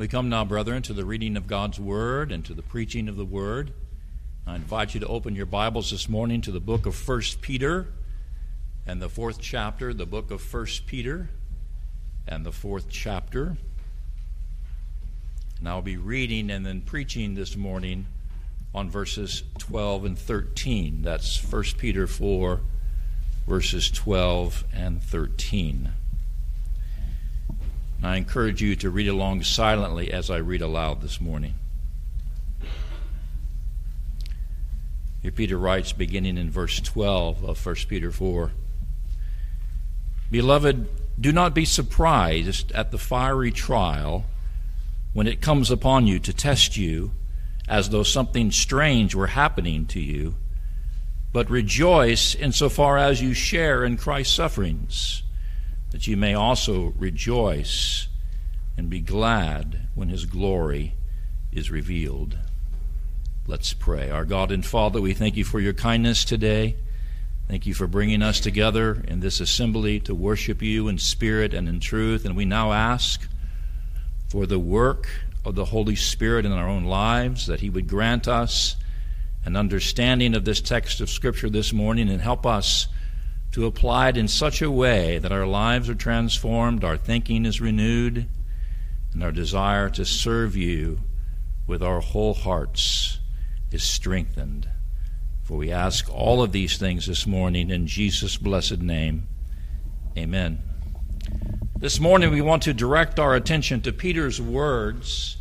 We come now, brethren, to the reading of God's Word and to the preaching of the Word. I invite you to open your Bibles this morning to the book of 1 Peter and the fourth chapter, the book of 1 Peter and the fourth chapter. And I'll be reading and then preaching this morning on verses 12 and 13. That's 1 Peter 4, verses 12 and 13. I encourage you to read along silently as I read aloud this morning. Here Peter writes, beginning in verse 12 of 1 Peter 4 Beloved, do not be surprised at the fiery trial when it comes upon you to test you as though something strange were happening to you, but rejoice insofar as you share in Christ's sufferings that you may also rejoice and be glad when his glory is revealed. Let's pray. Our God and Father, we thank you for your kindness today. Thank you for bringing us together in this assembly to worship you in spirit and in truth. And we now ask for the work of the Holy Spirit in our own lives, that He would grant us an understanding of this text of Scripture this morning and help us to apply it in such a way that our lives are transformed, our thinking is renewed, and our desire to serve you with our whole hearts is strengthened. For we ask all of these things this morning in Jesus' blessed name. Amen. This morning we want to direct our attention to Peter's words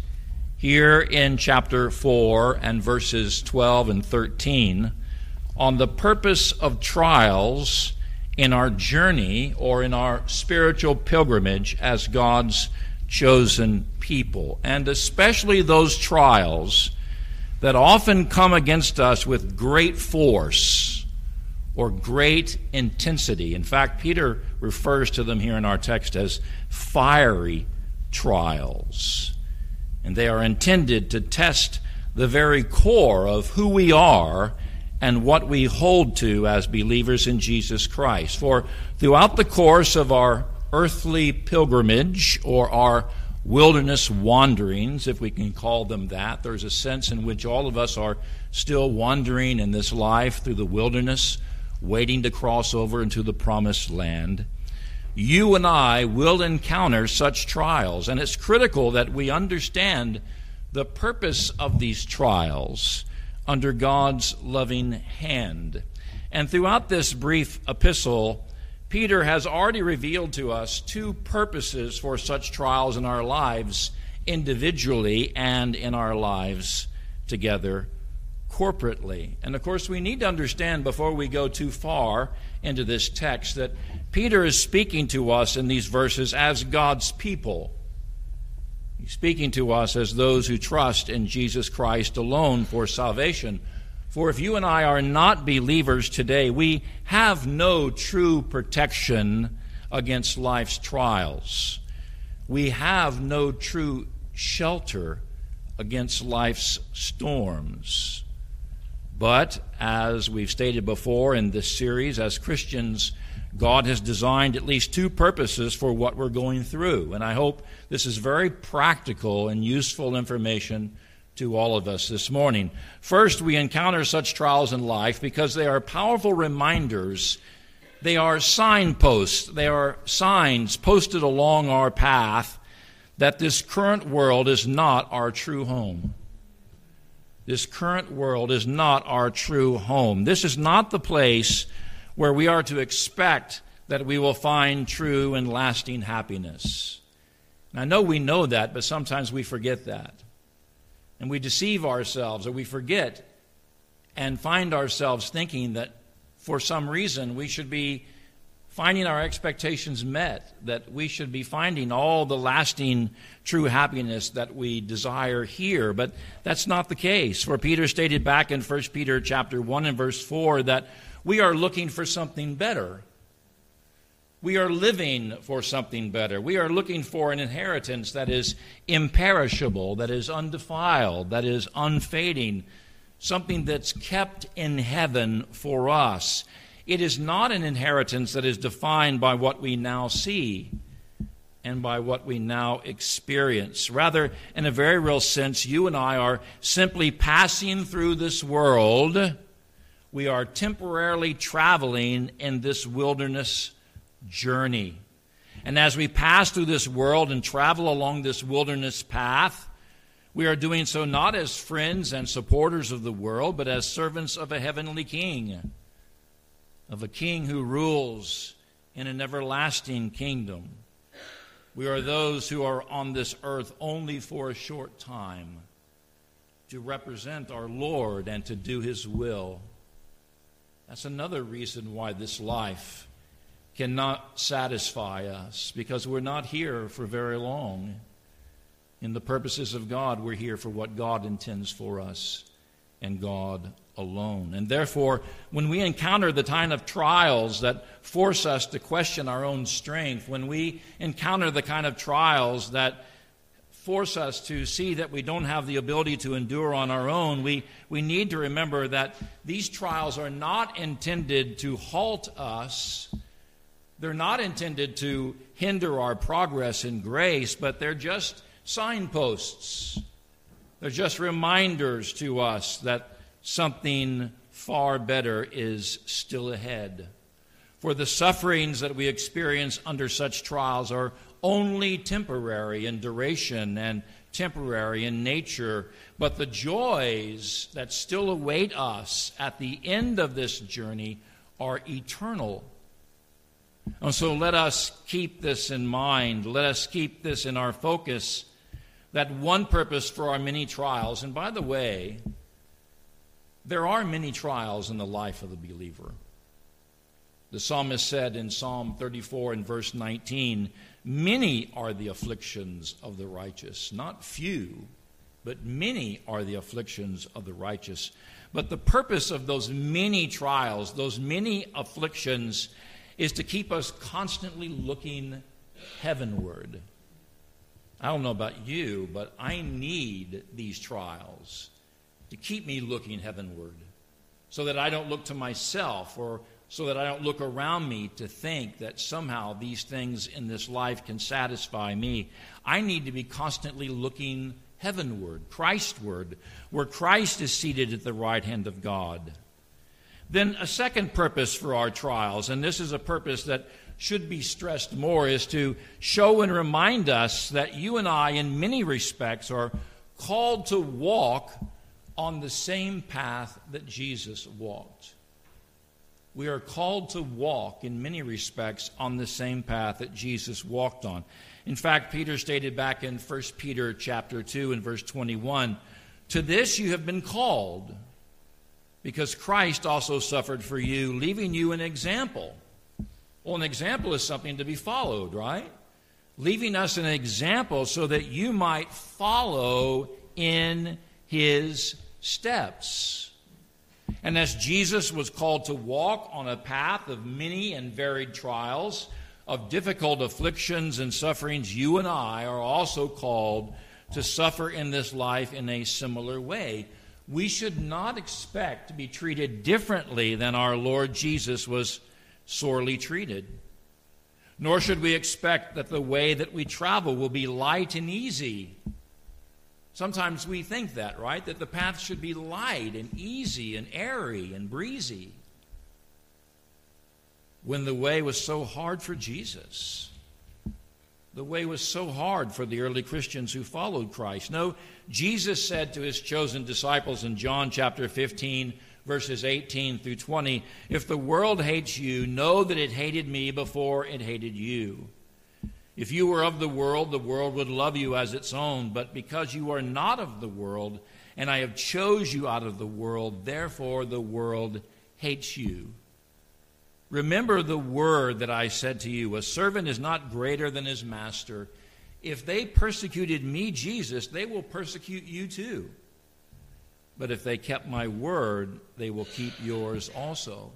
here in chapter 4 and verses 12 and 13 on the purpose of trials in our journey or in our spiritual pilgrimage as God's chosen people, and especially those trials that often come against us with great force or great intensity. In fact, Peter refers to them here in our text as fiery trials. And they are intended to test the very core of who we are and what we hold to as believers in Jesus Christ. For throughout the course of our earthly pilgrimage or our wilderness wanderings, if we can call them that, there's a sense in which all of us are still wandering in this life through the wilderness, waiting to cross over into the promised land. You and I will encounter such trials, and it's critical that we understand the purpose of these trials under God's loving hand. And throughout this brief epistle, Peter has already revealed to us two purposes for such trials in our lives, individually and in our lives together corporately. And of course, we need to understand before we go too far into this text that Peter is speaking to us in these verses as God's people. He's speaking to us as those who trust in Jesus Christ alone for salvation. For if you and I are not believers today, we have no true protection against life's trials. We have no true shelter against life's storms. But, as we've stated before in this series, as Christians, God has designed at least two purposes for what we're going through. And I hope this is very practical and useful information to all of us this morning. First, we encounter such trials in life because they are powerful reminders. They are signposts, they are signs posted along our path that this current world is not our true home. This current world is not our true home. This is not the place where we are to expect that we will find true and lasting happiness. And I know we know that, but sometimes we forget that. And we deceive ourselves or we forget and find ourselves thinking that for some reason we should be finding our expectations met, that we should be finding all the lasting true happiness that we desire here. But that's not the case. For Peter stated back in 1 Peter chapter 1 and verse 4 that we are looking for something better. We are living for something better. We are looking for an inheritance that is imperishable, that is undefiled, that is unfading, something that's kept in heaven for us. It is not an inheritance that is defined by what we now see. and by what we now experience. Rather, in a very real sense, you and I are simply passing through this world. We are temporarily traveling in this wilderness journey. And as we pass through this world and travel along this wilderness path, we are doing so not as friends and supporters of the world, but as servants of a heavenly king, of a king who rules in an everlasting kingdom. We are those who are on this earth only for a short time to represent our Lord and to do his will. That's another reason why this life cannot satisfy us, because we're not here for very long. In the purposes of God, we're here for what God intends for us and God alone. And therefore, when we encounter the kind of trials that force us to question our own strength, when we encounter the kind of trials that force us to see that we don't have the ability to endure on our own, we, we need to remember that these trials are not intended to halt us. They're not intended to hinder our progress in grace, but they're just signposts. They're just reminders to us that something far better is still ahead. For the sufferings that we experience under such trials are only temporary in duration and temporary in nature, but the joys that still await us at the end of this journey are eternal. And so let us keep this in mind. Let us keep this in our focus that one purpose for our many trials, and by the way, there are many trials in the life of the believer. The psalmist said in Psalm 34 and verse 19, Many are the afflictions of the righteous, not few, but many are the afflictions of the righteous. But the purpose of those many trials, those many afflictions, is to keep us constantly looking heavenward. I don't know about you, but I need these trials to keep me looking heavenward so that I don't look to myself or so that I don't look around me to think that somehow these things in this life can satisfy me. I need to be constantly looking heavenward, Christward, where Christ is seated at the right hand of God. Then, a second purpose for our trials, and this is a purpose that should be stressed more, is to show and remind us that you and I, in many respects, are called to walk on the same path that Jesus walked. We are called to walk in many respects on the same path that Jesus walked on. In fact, Peter stated back in 1 Peter chapter 2 and verse 21, "To this you have been called, because Christ also suffered for you, leaving you an example." Well, an example is something to be followed, right? Leaving us an example so that you might follow in his steps. And as Jesus was called to walk on a path of many and varied trials, of difficult afflictions and sufferings, you and I are also called to suffer in this life in a similar way. We should not expect to be treated differently than our Lord Jesus was sorely treated. Nor should we expect that the way that we travel will be light and easy. Sometimes we think that, right? That the path should be light and easy and airy and breezy. When the way was so hard for Jesus. The way was so hard for the early Christians who followed Christ. No, Jesus said to his chosen disciples in John chapter 15, verses 18 through 20 If the world hates you, know that it hated me before it hated you. If you were of the world, the world would love you as its own. But because you are not of the world, and I have chose you out of the world, therefore the world hates you. Remember the word that I said to you A servant is not greater than his master. If they persecuted me, Jesus, they will persecute you too. But if they kept my word, they will keep yours also.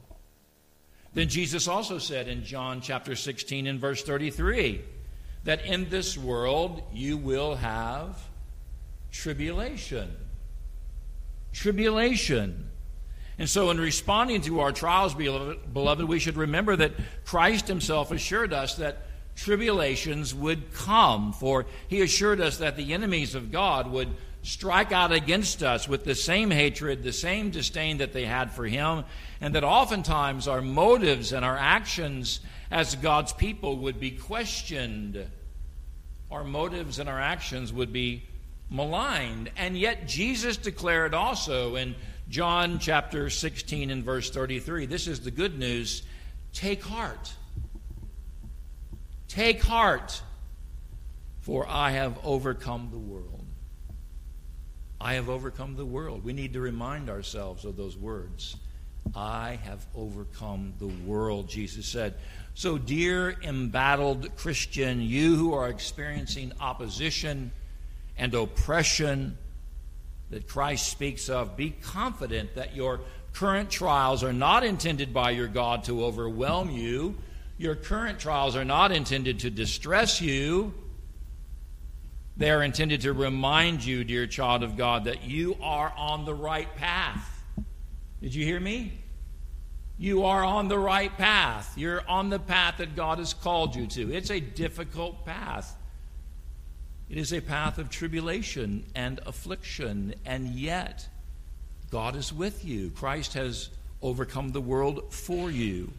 Then Jesus also said in John chapter 16 and verse 33 that in this world you will have tribulation. Tribulation. And so, in responding to our trials, beloved, we should remember that Christ Himself assured us that tribulations would come, for he assured us that the enemies of God would strike out against us with the same hatred, the same disdain that they had for him, and that oftentimes our motives and our actions as God's people would be questioned. Our motives and our actions would be maligned. And yet, Jesus declared also in John chapter 16 and verse 33 this is the good news take heart. Take heart, for I have overcome the world. I have overcome the world. We need to remind ourselves of those words. I have overcome the world, Jesus said. So, dear embattled Christian, you who are experiencing opposition and oppression that Christ speaks of, be confident that your current trials are not intended by your God to overwhelm you. Your current trials are not intended to distress you. They are intended to remind you, dear child of God, that you are on the right path. Did you hear me? You are on the right path. You're on the path that God has called you to. It's a difficult path. It is a path of tribulation and affliction, and yet God is with you. Christ has overcome the world for you.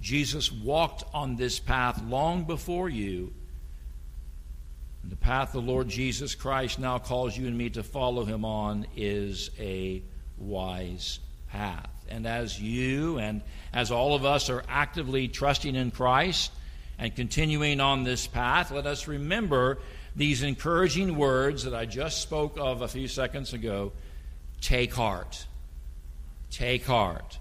Jesus walked on this path long before you the path the Lord Jesus Christ now calls you and me to follow him on is a wise path. And as you and as all of us are actively trusting in Christ and continuing on this path, let us remember these encouraging words that I just spoke of a few seconds ago. Take heart. Take heart.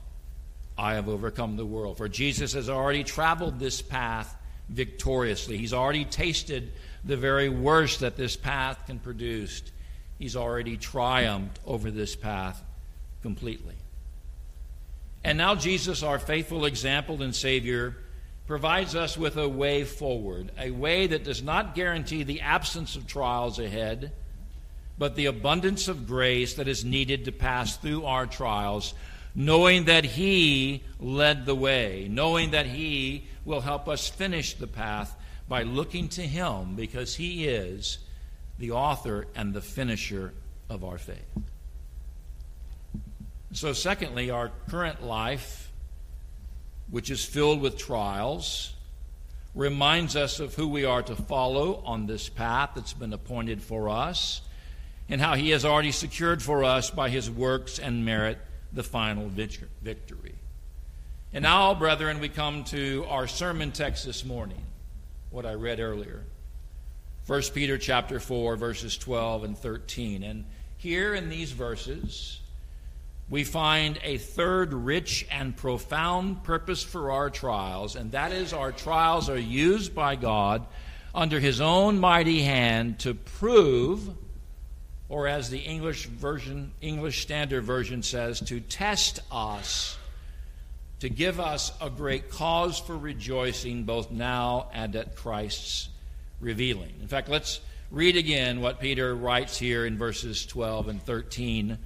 I have overcome the world. For Jesus has already traveled this path victoriously. He's already tasted the very worst that this path can produce. He's already triumphed over this path completely. And now, Jesus, our faithful example and Savior, provides us with a way forward, a way that does not guarantee the absence of trials ahead, but the abundance of grace that is needed to pass through our trials, knowing that He led the way, knowing that He will help us finish the path by looking to Him because He is the author and the finisher of our faith. So, secondly, our current life, which is filled with trials, reminds us of who we are to follow on this path that's been appointed for us and how He has already secured for us by His works and merit the final victory. And now, brethren, we come to our sermon text this morning what I read earlier. 1 Peter chapter 4 verses 12 and 13. And here in these verses we find a third rich and profound purpose for our trials, and that is our trials are used by God under his own mighty hand to prove or as the English version English standard version says to test us to give us a great cause for rejoicing both now and at Christ's revealing. In fact, let's read again what Peter writes here in verses 12 and 13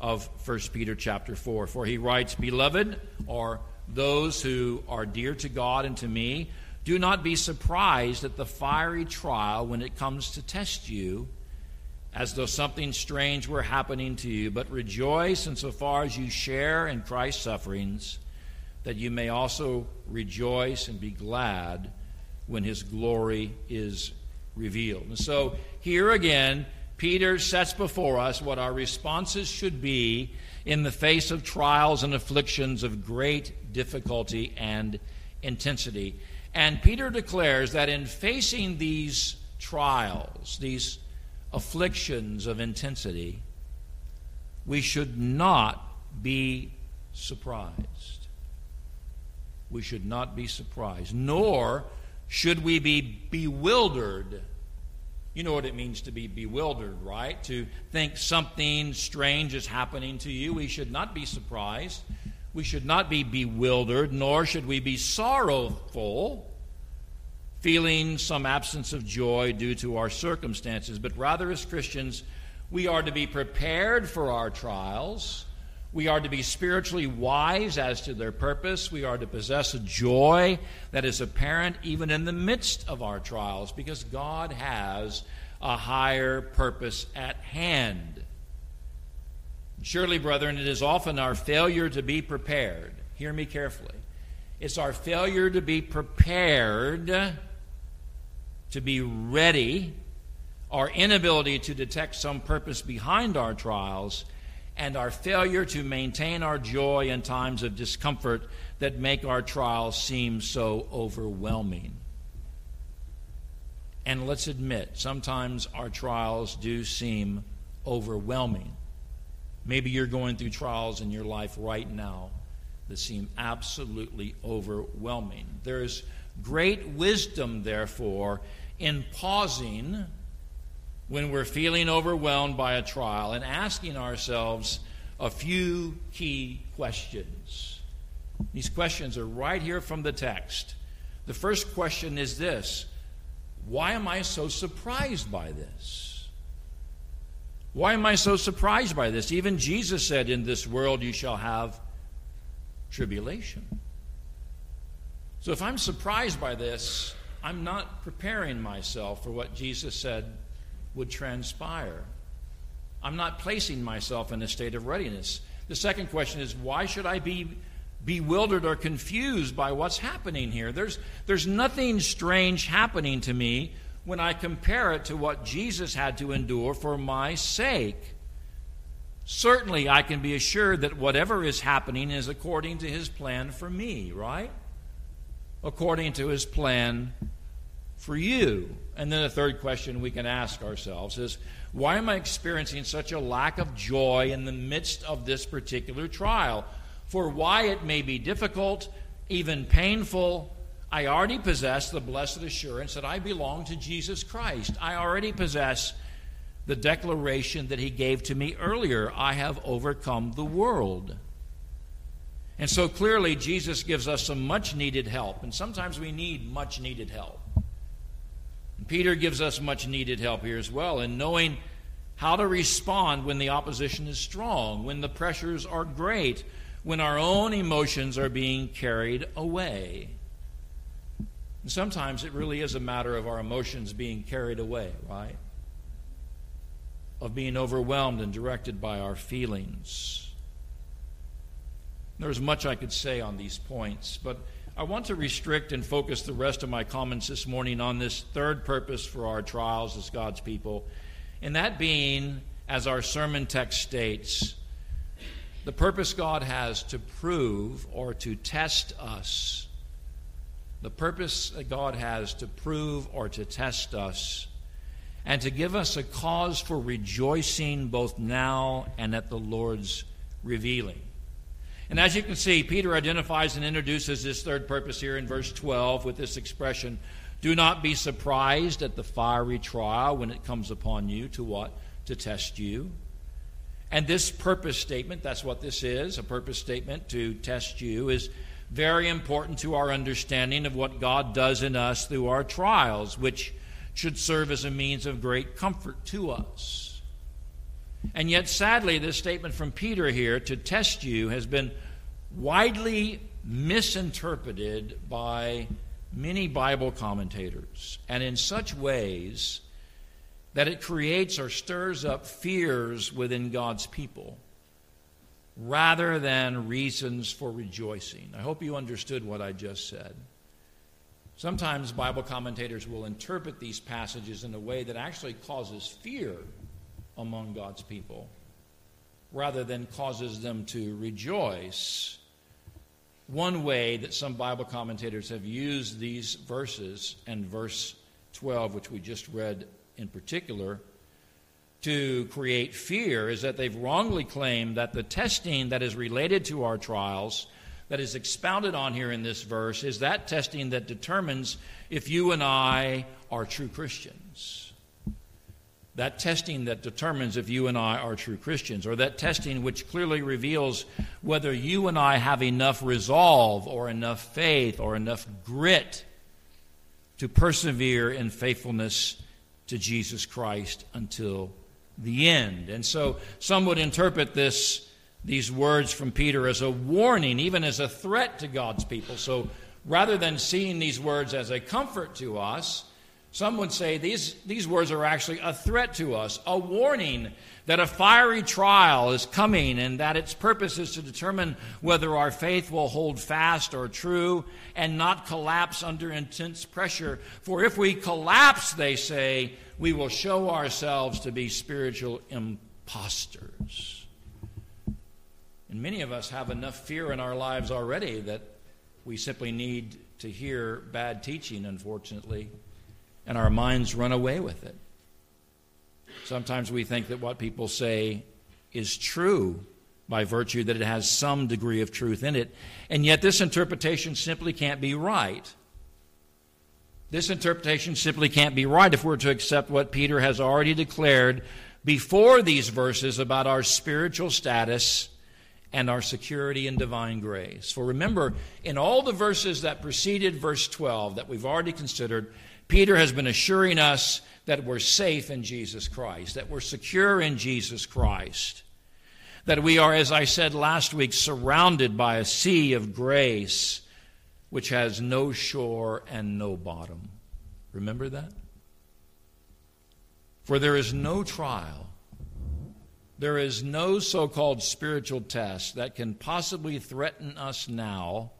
of 1 Peter chapter 4. For he writes, Beloved, or those who are dear to God and to me, do not be surprised at the fiery trial when it comes to test you, as though something strange were happening to you, but rejoice insofar as you share in Christ's sufferings that you may also rejoice and be glad when his glory is revealed. And so here again, Peter sets before us what our responses should be in the face of trials and afflictions of great difficulty and intensity. And Peter declares that in facing these trials, these afflictions of intensity, we should not be surprised we should not be surprised, nor should we be bewildered. You know what it means to be bewildered, right? To think something strange is happening to you. We should not be surprised. We should not be bewildered, nor should we be sorrowful, feeling some absence of joy due to our circumstances. But rather, as Christians, we are to be prepared for our trials We are to be spiritually wise as to their purpose. We are to possess a joy that is apparent even in the midst of our trials because God has a higher purpose at hand. Surely, brethren, it is often our failure to be prepared. Hear me carefully. It's our failure to be prepared, to be ready, our inability to detect some purpose behind our trials and our failure to maintain our joy in times of discomfort that make our trials seem so overwhelming. And let's admit, sometimes our trials do seem overwhelming. Maybe you're going through trials in your life right now that seem absolutely overwhelming. There's great wisdom, therefore, in pausing when we're feeling overwhelmed by a trial and asking ourselves a few key questions. These questions are right here from the text. The first question is this Why am I so surprised by this? Why am I so surprised by this? Even Jesus said, In this world you shall have tribulation. So if I'm surprised by this, I'm not preparing myself for what Jesus said would transpire. I'm not placing myself in a state of readiness. The second question is why should I be bewildered or confused by what's happening here? There's, there's nothing strange happening to me when I compare it to what Jesus had to endure for my sake. Certainly, I can be assured that whatever is happening is according to his plan for me, right? According to his plan for you? And then the third question we can ask ourselves is why am I experiencing such a lack of joy in the midst of this particular trial? For why it may be difficult, even painful, I already possess the blessed assurance that I belong to Jesus Christ. I already possess the declaration that he gave to me earlier I have overcome the world. And so clearly, Jesus gives us some much needed help. And sometimes we need much needed help. Peter gives us much needed help here as well in knowing how to respond when the opposition is strong, when the pressures are great, when our own emotions are being carried away. And sometimes it really is a matter of our emotions being carried away, right? Of being overwhelmed and directed by our feelings. There's much I could say on these points, but I want to restrict and focus the rest of my comments this morning on this third purpose for our trials as God's people, and that being, as our sermon text states, the purpose God has to prove or to test us. The purpose that God has to prove or to test us and to give us a cause for rejoicing both now and at the Lord's revealing. And as you can see, Peter identifies and introduces this third purpose here in verse 12 with this expression Do not be surprised at the fiery trial when it comes upon you to what? To test you. And this purpose statement, that's what this is, a purpose statement to test you, is very important to our understanding of what God does in us through our trials, which should serve as a means of great comfort to us. And yet, sadly, this statement from Peter here to test you has been widely misinterpreted by many Bible commentators, and in such ways that it creates or stirs up fears within God's people rather than reasons for rejoicing. I hope you understood what I just said. Sometimes Bible commentators will interpret these passages in a way that actually causes fear among God's people rather than causes them to rejoice. One way that some Bible commentators have used these verses and verse 12, which we just read in particular, to create fear is that they've wrongly claimed that the testing that is related to our trials, that is expounded on here in this verse, is that testing that determines if you and I are true Christians that testing that determines if you and I are true Christians, or that testing which clearly reveals whether you and I have enough resolve or enough faith or enough grit to persevere in faithfulness to Jesus Christ until the end. And so some would interpret this these words from Peter as a warning, even as a threat to God's people. So rather than seeing these words as a comfort to us, some would say these, these words are actually a threat to us, a warning that a fiery trial is coming and that its purpose is to determine whether our faith will hold fast or true and not collapse under intense pressure. For if we collapse, they say, we will show ourselves to be spiritual impostors. And many of us have enough fear in our lives already that we simply need to hear bad teaching, unfortunately, and our minds run away with it. Sometimes we think that what people say is true by virtue that it has some degree of truth in it, and yet this interpretation simply can't be right. This interpretation simply can't be right if we're to accept what Peter has already declared before these verses about our spiritual status and our security in divine grace. For remember, in all the verses that preceded verse 12 that we've already considered, Peter has been assuring us that we're safe in Jesus Christ, that we're secure in Jesus Christ, that we are, as I said last week, surrounded by a sea of grace which has no shore and no bottom. Remember that? For there is no trial, there is no so called spiritual test that can possibly threaten us now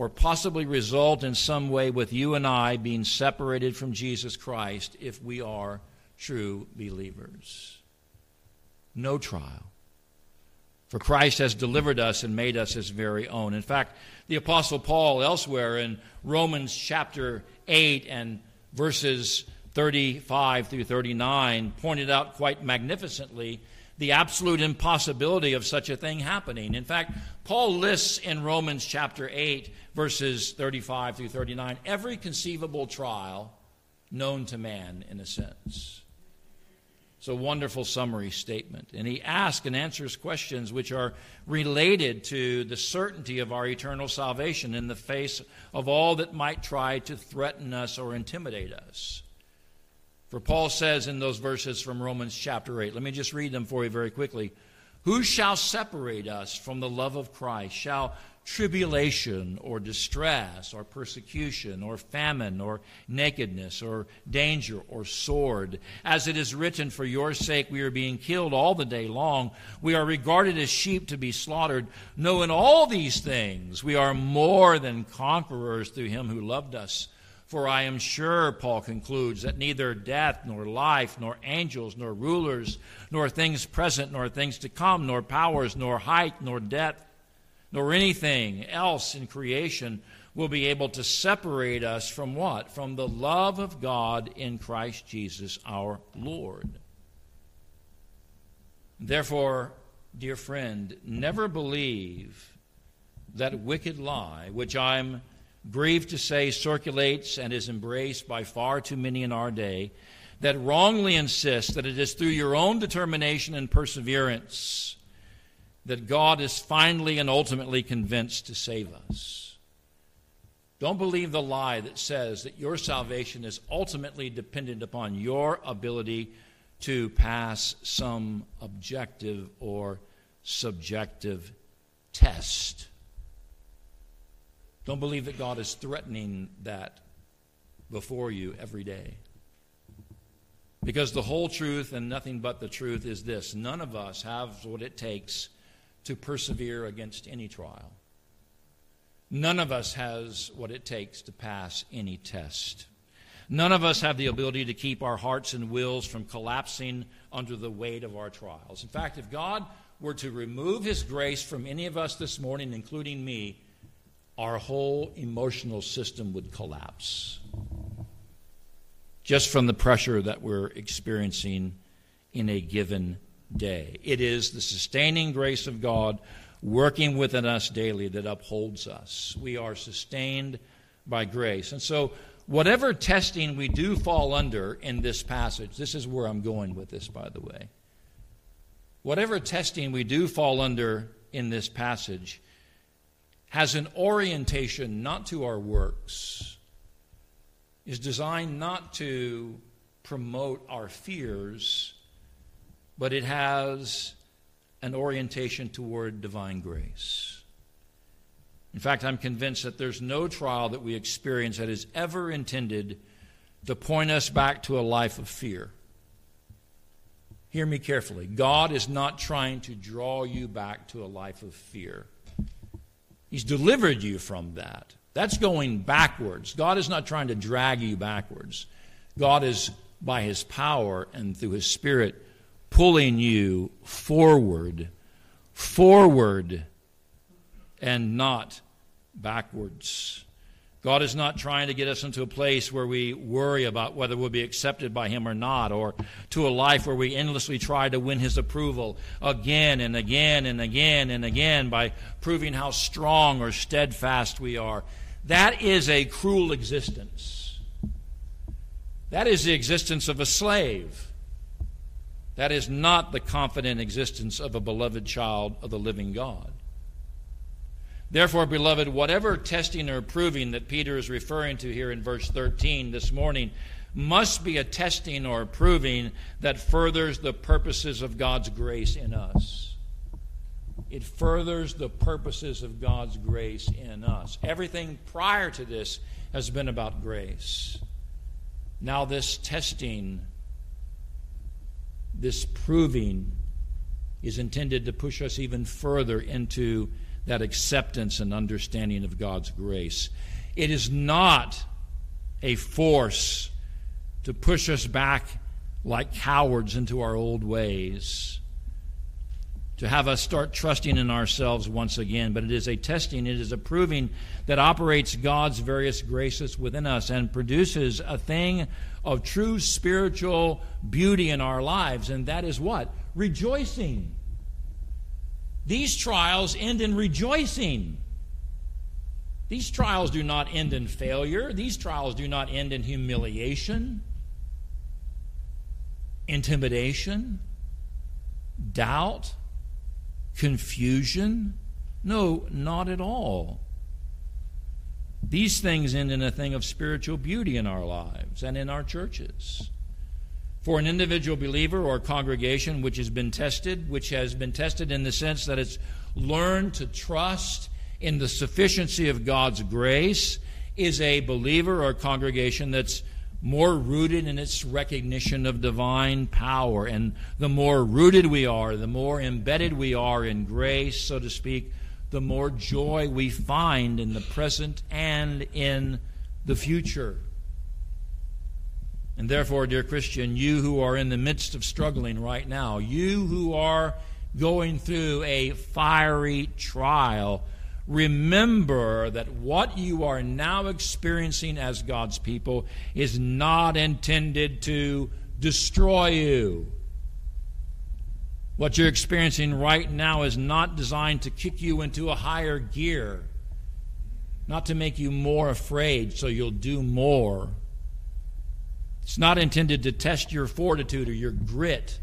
or possibly result in some way with you and I being separated from Jesus Christ if we are true believers. No trial. For Christ has delivered us and made us his very own. In fact, the Apostle Paul, elsewhere in Romans chapter 8 and verses 35 through 39, pointed out quite magnificently the absolute impossibility of such a thing happening. In fact, Paul lists in Romans chapter 8, verses 35 through 39, every conceivable trial known to man, in a sense. It's a wonderful summary statement. And he asks and answers questions which are related to the certainty of our eternal salvation in the face of all that might try to threaten us or intimidate us. For Paul says in those verses from Romans chapter 8, let me just read them for you very quickly. Who shall separate us from the love of Christ? Shall tribulation or distress or persecution or famine or nakedness or danger or sword? As it is written, For your sake we are being killed all the day long. We are regarded as sheep to be slaughtered. No, in all these things we are more than conquerors through him who loved us. For I am sure, Paul concludes, that neither death, nor life, nor angels, nor rulers, nor things present, nor things to come, nor powers, nor height, nor depth, nor anything else in creation will be able to separate us from what? From the love of God in Christ Jesus our Lord. Therefore, dear friend, never believe that wicked lie, which I'm grieved to say, circulates and is embraced by far too many in our day, that wrongly insists that it is through your own determination and perseverance that God is finally and ultimately convinced to save us. Don't believe the lie that says that your salvation is ultimately dependent upon your ability to pass some objective or subjective test. Don't believe that God is threatening that before you every day. Because the whole truth and nothing but the truth is this none of us have what it takes to persevere against any trial. None of us has what it takes to pass any test. None of us have the ability to keep our hearts and wills from collapsing under the weight of our trials. In fact, if God were to remove His grace from any of us this morning, including me, our whole emotional system would collapse just from the pressure that we're experiencing in a given day. It is the sustaining grace of God working within us daily that upholds us. We are sustained by grace. And so, whatever testing we do fall under in this passage, this is where I'm going with this, by the way. Whatever testing we do fall under in this passage, has an orientation not to our works, is designed not to promote our fears, but it has an orientation toward divine grace. In fact, I'm convinced that there's no trial that we experience that is ever intended to point us back to a life of fear. Hear me carefully. God is not trying to draw you back to a life of fear. He's delivered you from that. That's going backwards. God is not trying to drag you backwards. God is, by His power and through His Spirit, pulling you forward, forward, and not backwards. God is not trying to get us into a place where we worry about whether we'll be accepted by Him or not, or to a life where we endlessly try to win His approval again and again and again and again by proving how strong or steadfast we are. That is a cruel existence. That is the existence of a slave. That is not the confident existence of a beloved child of the living God. Therefore, beloved, whatever testing or proving that Peter is referring to here in verse 13 this morning must be a testing or proving that furthers the purposes of God's grace in us. It furthers the purposes of God's grace in us. Everything prior to this has been about grace. Now, this testing, this proving, is intended to push us even further into that acceptance and understanding of God's grace. It is not a force to push us back like cowards into our old ways, to have us start trusting in ourselves once again, but it is a testing, it is a proving that operates God's various graces within us and produces a thing of true spiritual beauty in our lives, and that is what? Rejoicing. These trials end in rejoicing. These trials do not end in failure. These trials do not end in humiliation, intimidation, doubt, confusion. No, not at all. These things end in a thing of spiritual beauty in our lives and in our churches. For an individual believer or congregation which has been tested, which has been tested in the sense that it's learned to trust in the sufficiency of God's grace, is a believer or congregation that's more rooted in its recognition of divine power. And the more rooted we are, the more embedded we are in grace, so to speak, the more joy we find in the present and in the future. And therefore, dear Christian, you who are in the midst of struggling right now, you who are going through a fiery trial, remember that what you are now experiencing as God's people is not intended to destroy you. What you're experiencing right now is not designed to kick you into a higher gear, not to make you more afraid so you'll do more it's not intended to test your fortitude or your grit,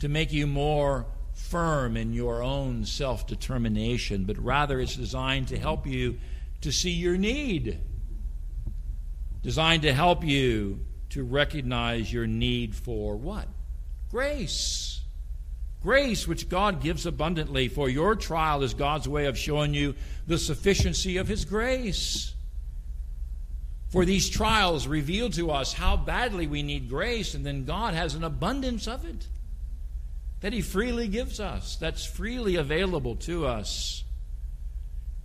to make you more firm in your own self determination, but rather it's designed to help you to see your need, designed to help you to recognize your need for what? Grace. Grace, which God gives abundantly, for your trial is God's way of showing you the sufficiency of His grace. For these trials reveal to us how badly we need grace, and then God has an abundance of it that He freely gives us, that's freely available to us.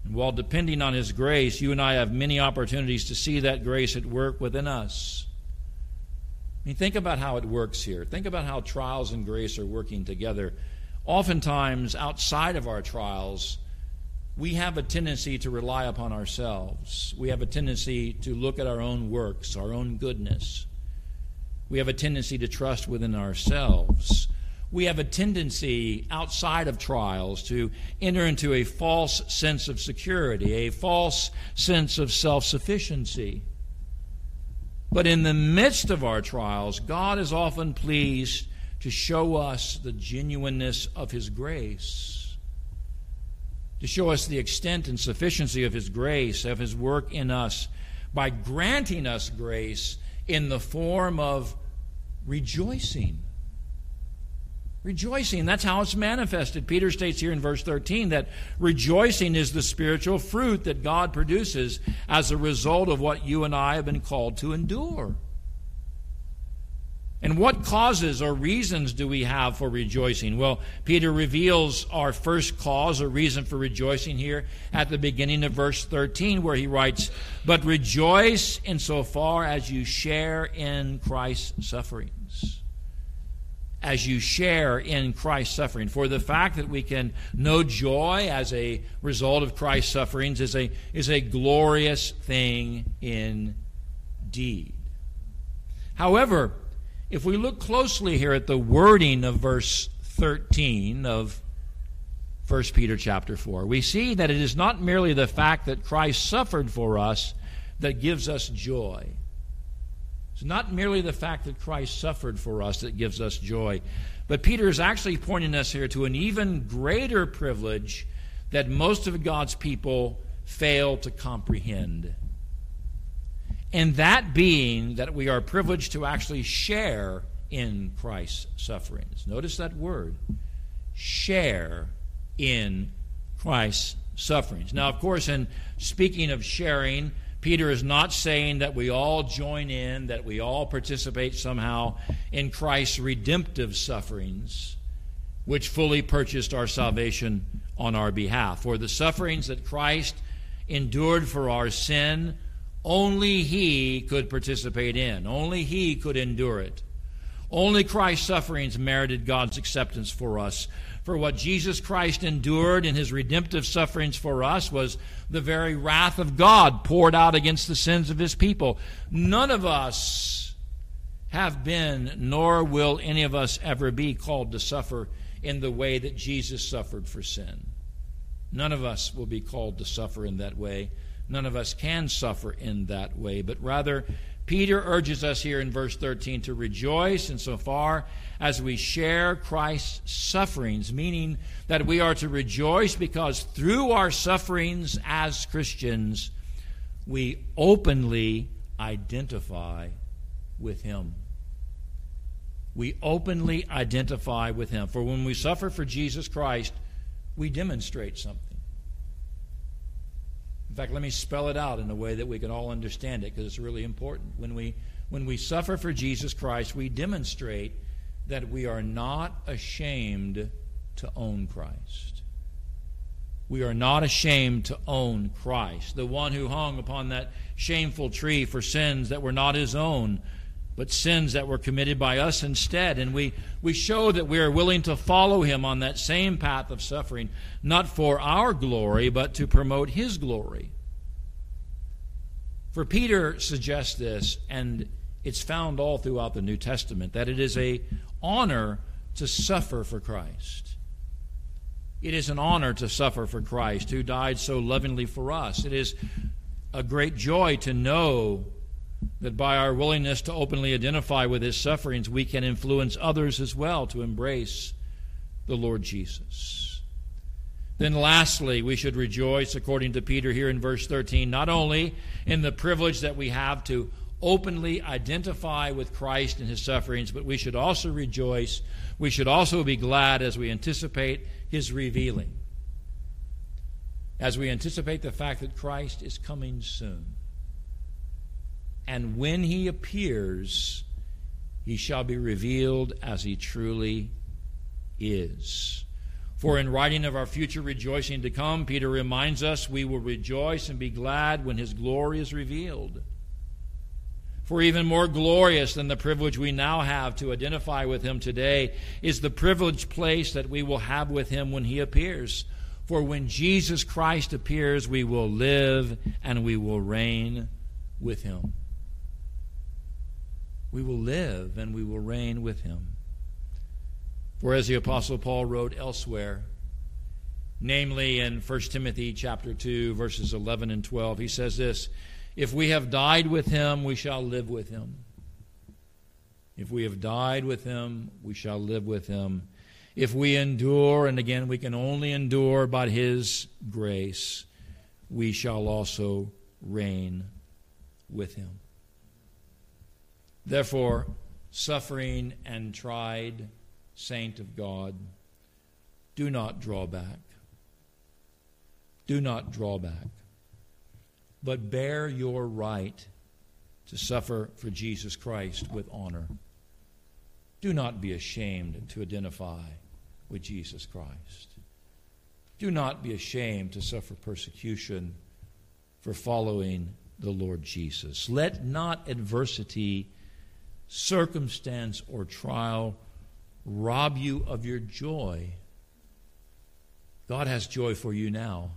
And while depending on His grace, you and I have many opportunities to see that grace at work within us. I mean, think about how it works here. Think about how trials and grace are working together. Oftentimes, outside of our trials, we have a tendency to rely upon ourselves. We have a tendency to look at our own works, our own goodness. We have a tendency to trust within ourselves. We have a tendency outside of trials to enter into a false sense of security, a false sense of self sufficiency. But in the midst of our trials, God is often pleased to show us the genuineness of His grace to show us the extent and sufficiency of His grace, of His work in us, by granting us grace in the form of rejoicing. Rejoicing, that's how it's manifested. Peter states here in verse 13 that rejoicing is the spiritual fruit that God produces as a result of what you and I have been called to endure. And what causes or reasons do we have for rejoicing? Well, Peter reveals our first cause or reason for rejoicing here at the beginning of verse 13, where he writes, But rejoice insofar as you share in Christ's sufferings. As you share in Christ's suffering. For the fact that we can know joy as a result of Christ's sufferings is a, is a glorious thing indeed. However, if we look closely here at the wording of verse 13 of 1 Peter chapter 4, we see that it is not merely the fact that Christ suffered for us that gives us joy. It's not merely the fact that Christ suffered for us that gives us joy, but Peter is actually pointing us here to an even greater privilege that most of God's people fail to comprehend and that being that we are privileged to actually share in Christ's sufferings. Notice that word share in Christ's sufferings. Now, of course, in speaking of sharing, Peter is not saying that we all join in, that we all participate somehow in Christ's redemptive sufferings, which fully purchased our salvation on our behalf. For the sufferings that Christ endured for our sin only he could participate in, only he could endure it. Only Christ's sufferings merited God's acceptance for us. For what Jesus Christ endured in his redemptive sufferings for us was the very wrath of God poured out against the sins of his people. None of us have been, nor will any of us ever be called to suffer in the way that Jesus suffered for sin. None of us will be called to suffer in that way. None of us can suffer in that way, but rather, Peter urges us here in verse 13 to rejoice insofar as we share Christ's sufferings, meaning that we are to rejoice because through our sufferings as Christians, we openly identify with Him. We openly identify with Him. For when we suffer for Jesus Christ, we demonstrate something. Fact, let me spell it out in a way that we can all understand it because it's really important. When we, when we suffer for Jesus Christ, we demonstrate that we are not ashamed to own Christ. We are not ashamed to own Christ, the one who hung upon that shameful tree for sins that were not his own, but sins that were committed by us instead. And we, we show that we are willing to follow him on that same path of suffering, not for our glory, but to promote his glory. For Peter suggests this, and it's found all throughout the New Testament, that it is a honor to suffer for Christ. It is an honor to suffer for Christ, who died so lovingly for us. It is a great joy to know that by our willingness to openly identify with his sufferings, we can influence others as well to embrace the Lord Jesus. Then, lastly, we should rejoice, according to Peter here in verse 13, not only in the privilege that we have to openly identify with Christ and his sufferings, but we should also rejoice. We should also be glad as we anticipate his revealing, as we anticipate the fact that Christ is coming soon. And when he appears, he shall be revealed as he truly is. For in writing of our future rejoicing to come, Peter reminds us we will rejoice and be glad when his glory is revealed. For even more glorious than the privilege we now have to identify with him today is the privileged place that we will have with him when he appears. For when Jesus Christ appears, we will live and we will reign with him we will live and we will reign with him. For as the apostle Paul wrote elsewhere, namely in 1 Timothy chapter 2 verses 11 and 12, he says this, if we have died with him, we shall live with him. If we have died with him, we shall live with him. If we endure, and again, we can only endure by his grace, we shall also reign with him. Therefore, suffering and tried saint of God, do not draw back. Do not draw back, but bear your right to suffer for Jesus Christ with honor. Do not be ashamed to identify with Jesus Christ. Do not be ashamed to suffer persecution for following the Lord Jesus. Let not adversity, circumstance, or trial rob you of your joy. God has joy for you now.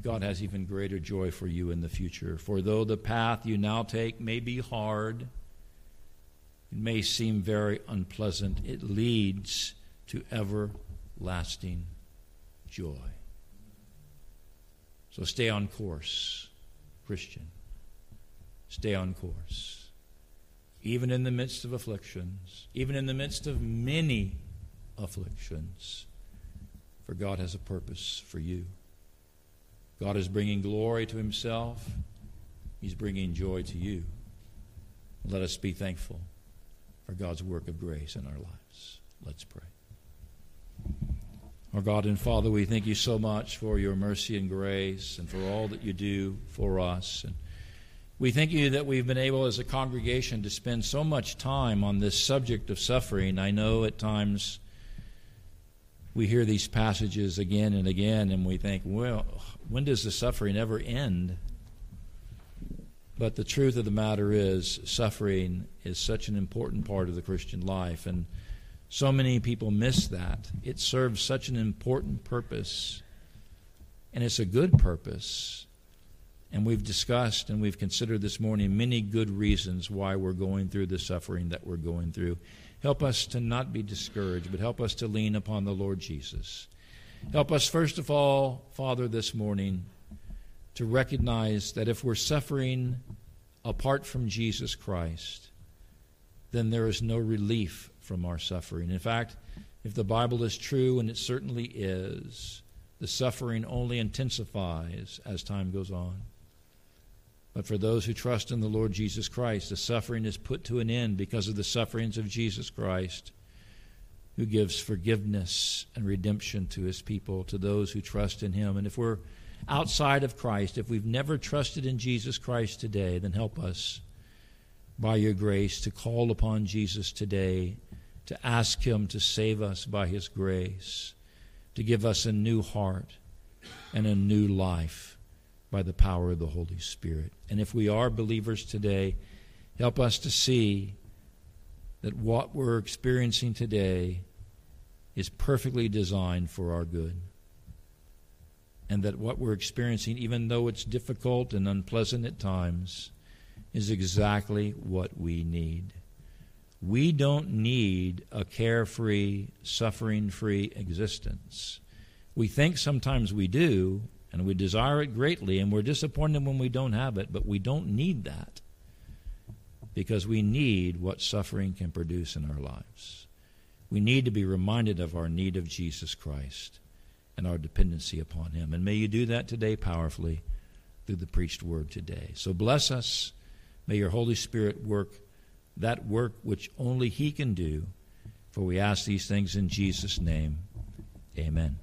God has even greater joy for you in the future. For though the path you now take may be hard, it may seem very unpleasant, it leads to everlasting joy. So stay on course, Christian. Stay on course. Even in the midst of afflictions, even in the midst of many afflictions, for God has a purpose for you. God is bringing glory to himself, He's bringing joy to you. Let us be thankful for God's work of grace in our lives. Let's pray. Our God and Father, we thank you so much for your mercy and grace and for all that you do for us. And we thank you that we've been able as a congregation to spend so much time on this subject of suffering. I know at times we hear these passages again and again, and we think, well, when does the suffering ever end? But the truth of the matter is, suffering is such an important part of the Christian life, and so many people miss that. It serves such an important purpose, and it's a good purpose. And we've discussed and we've considered this morning many good reasons why we're going through the suffering that we're going through. Help us to not be discouraged, but help us to lean upon the Lord Jesus. Help us, first of all, Father, this morning, to recognize that if we're suffering apart from Jesus Christ, then there is no relief from our suffering. In fact, if the Bible is true, and it certainly is, the suffering only intensifies as time goes on. But for those who trust in the Lord Jesus Christ, the suffering is put to an end because of the sufferings of Jesus Christ, who gives forgiveness and redemption to his people, to those who trust in him. And if we're outside of Christ, if we've never trusted in Jesus Christ today, then help us by your grace to call upon Jesus today, to ask him to save us by his grace, to give us a new heart and a new life by the power of the Holy Spirit. And if we are believers today, help us to see that what we're experiencing today is perfectly designed for our good. And that what we're experiencing, even though it's difficult and unpleasant at times, is exactly what we need. We don't need a carefree, suffering free existence. We think sometimes we do, and we desire it greatly, and we're disappointed when we don't have it, but we don't need that because we need what suffering can produce in our lives. We need to be reminded of our need of Jesus Christ and our dependency upon Him. And may you do that today powerfully through the preached word today. So bless us. May your Holy Spirit work that work which only He can do. For we ask these things in Jesus' name. Amen.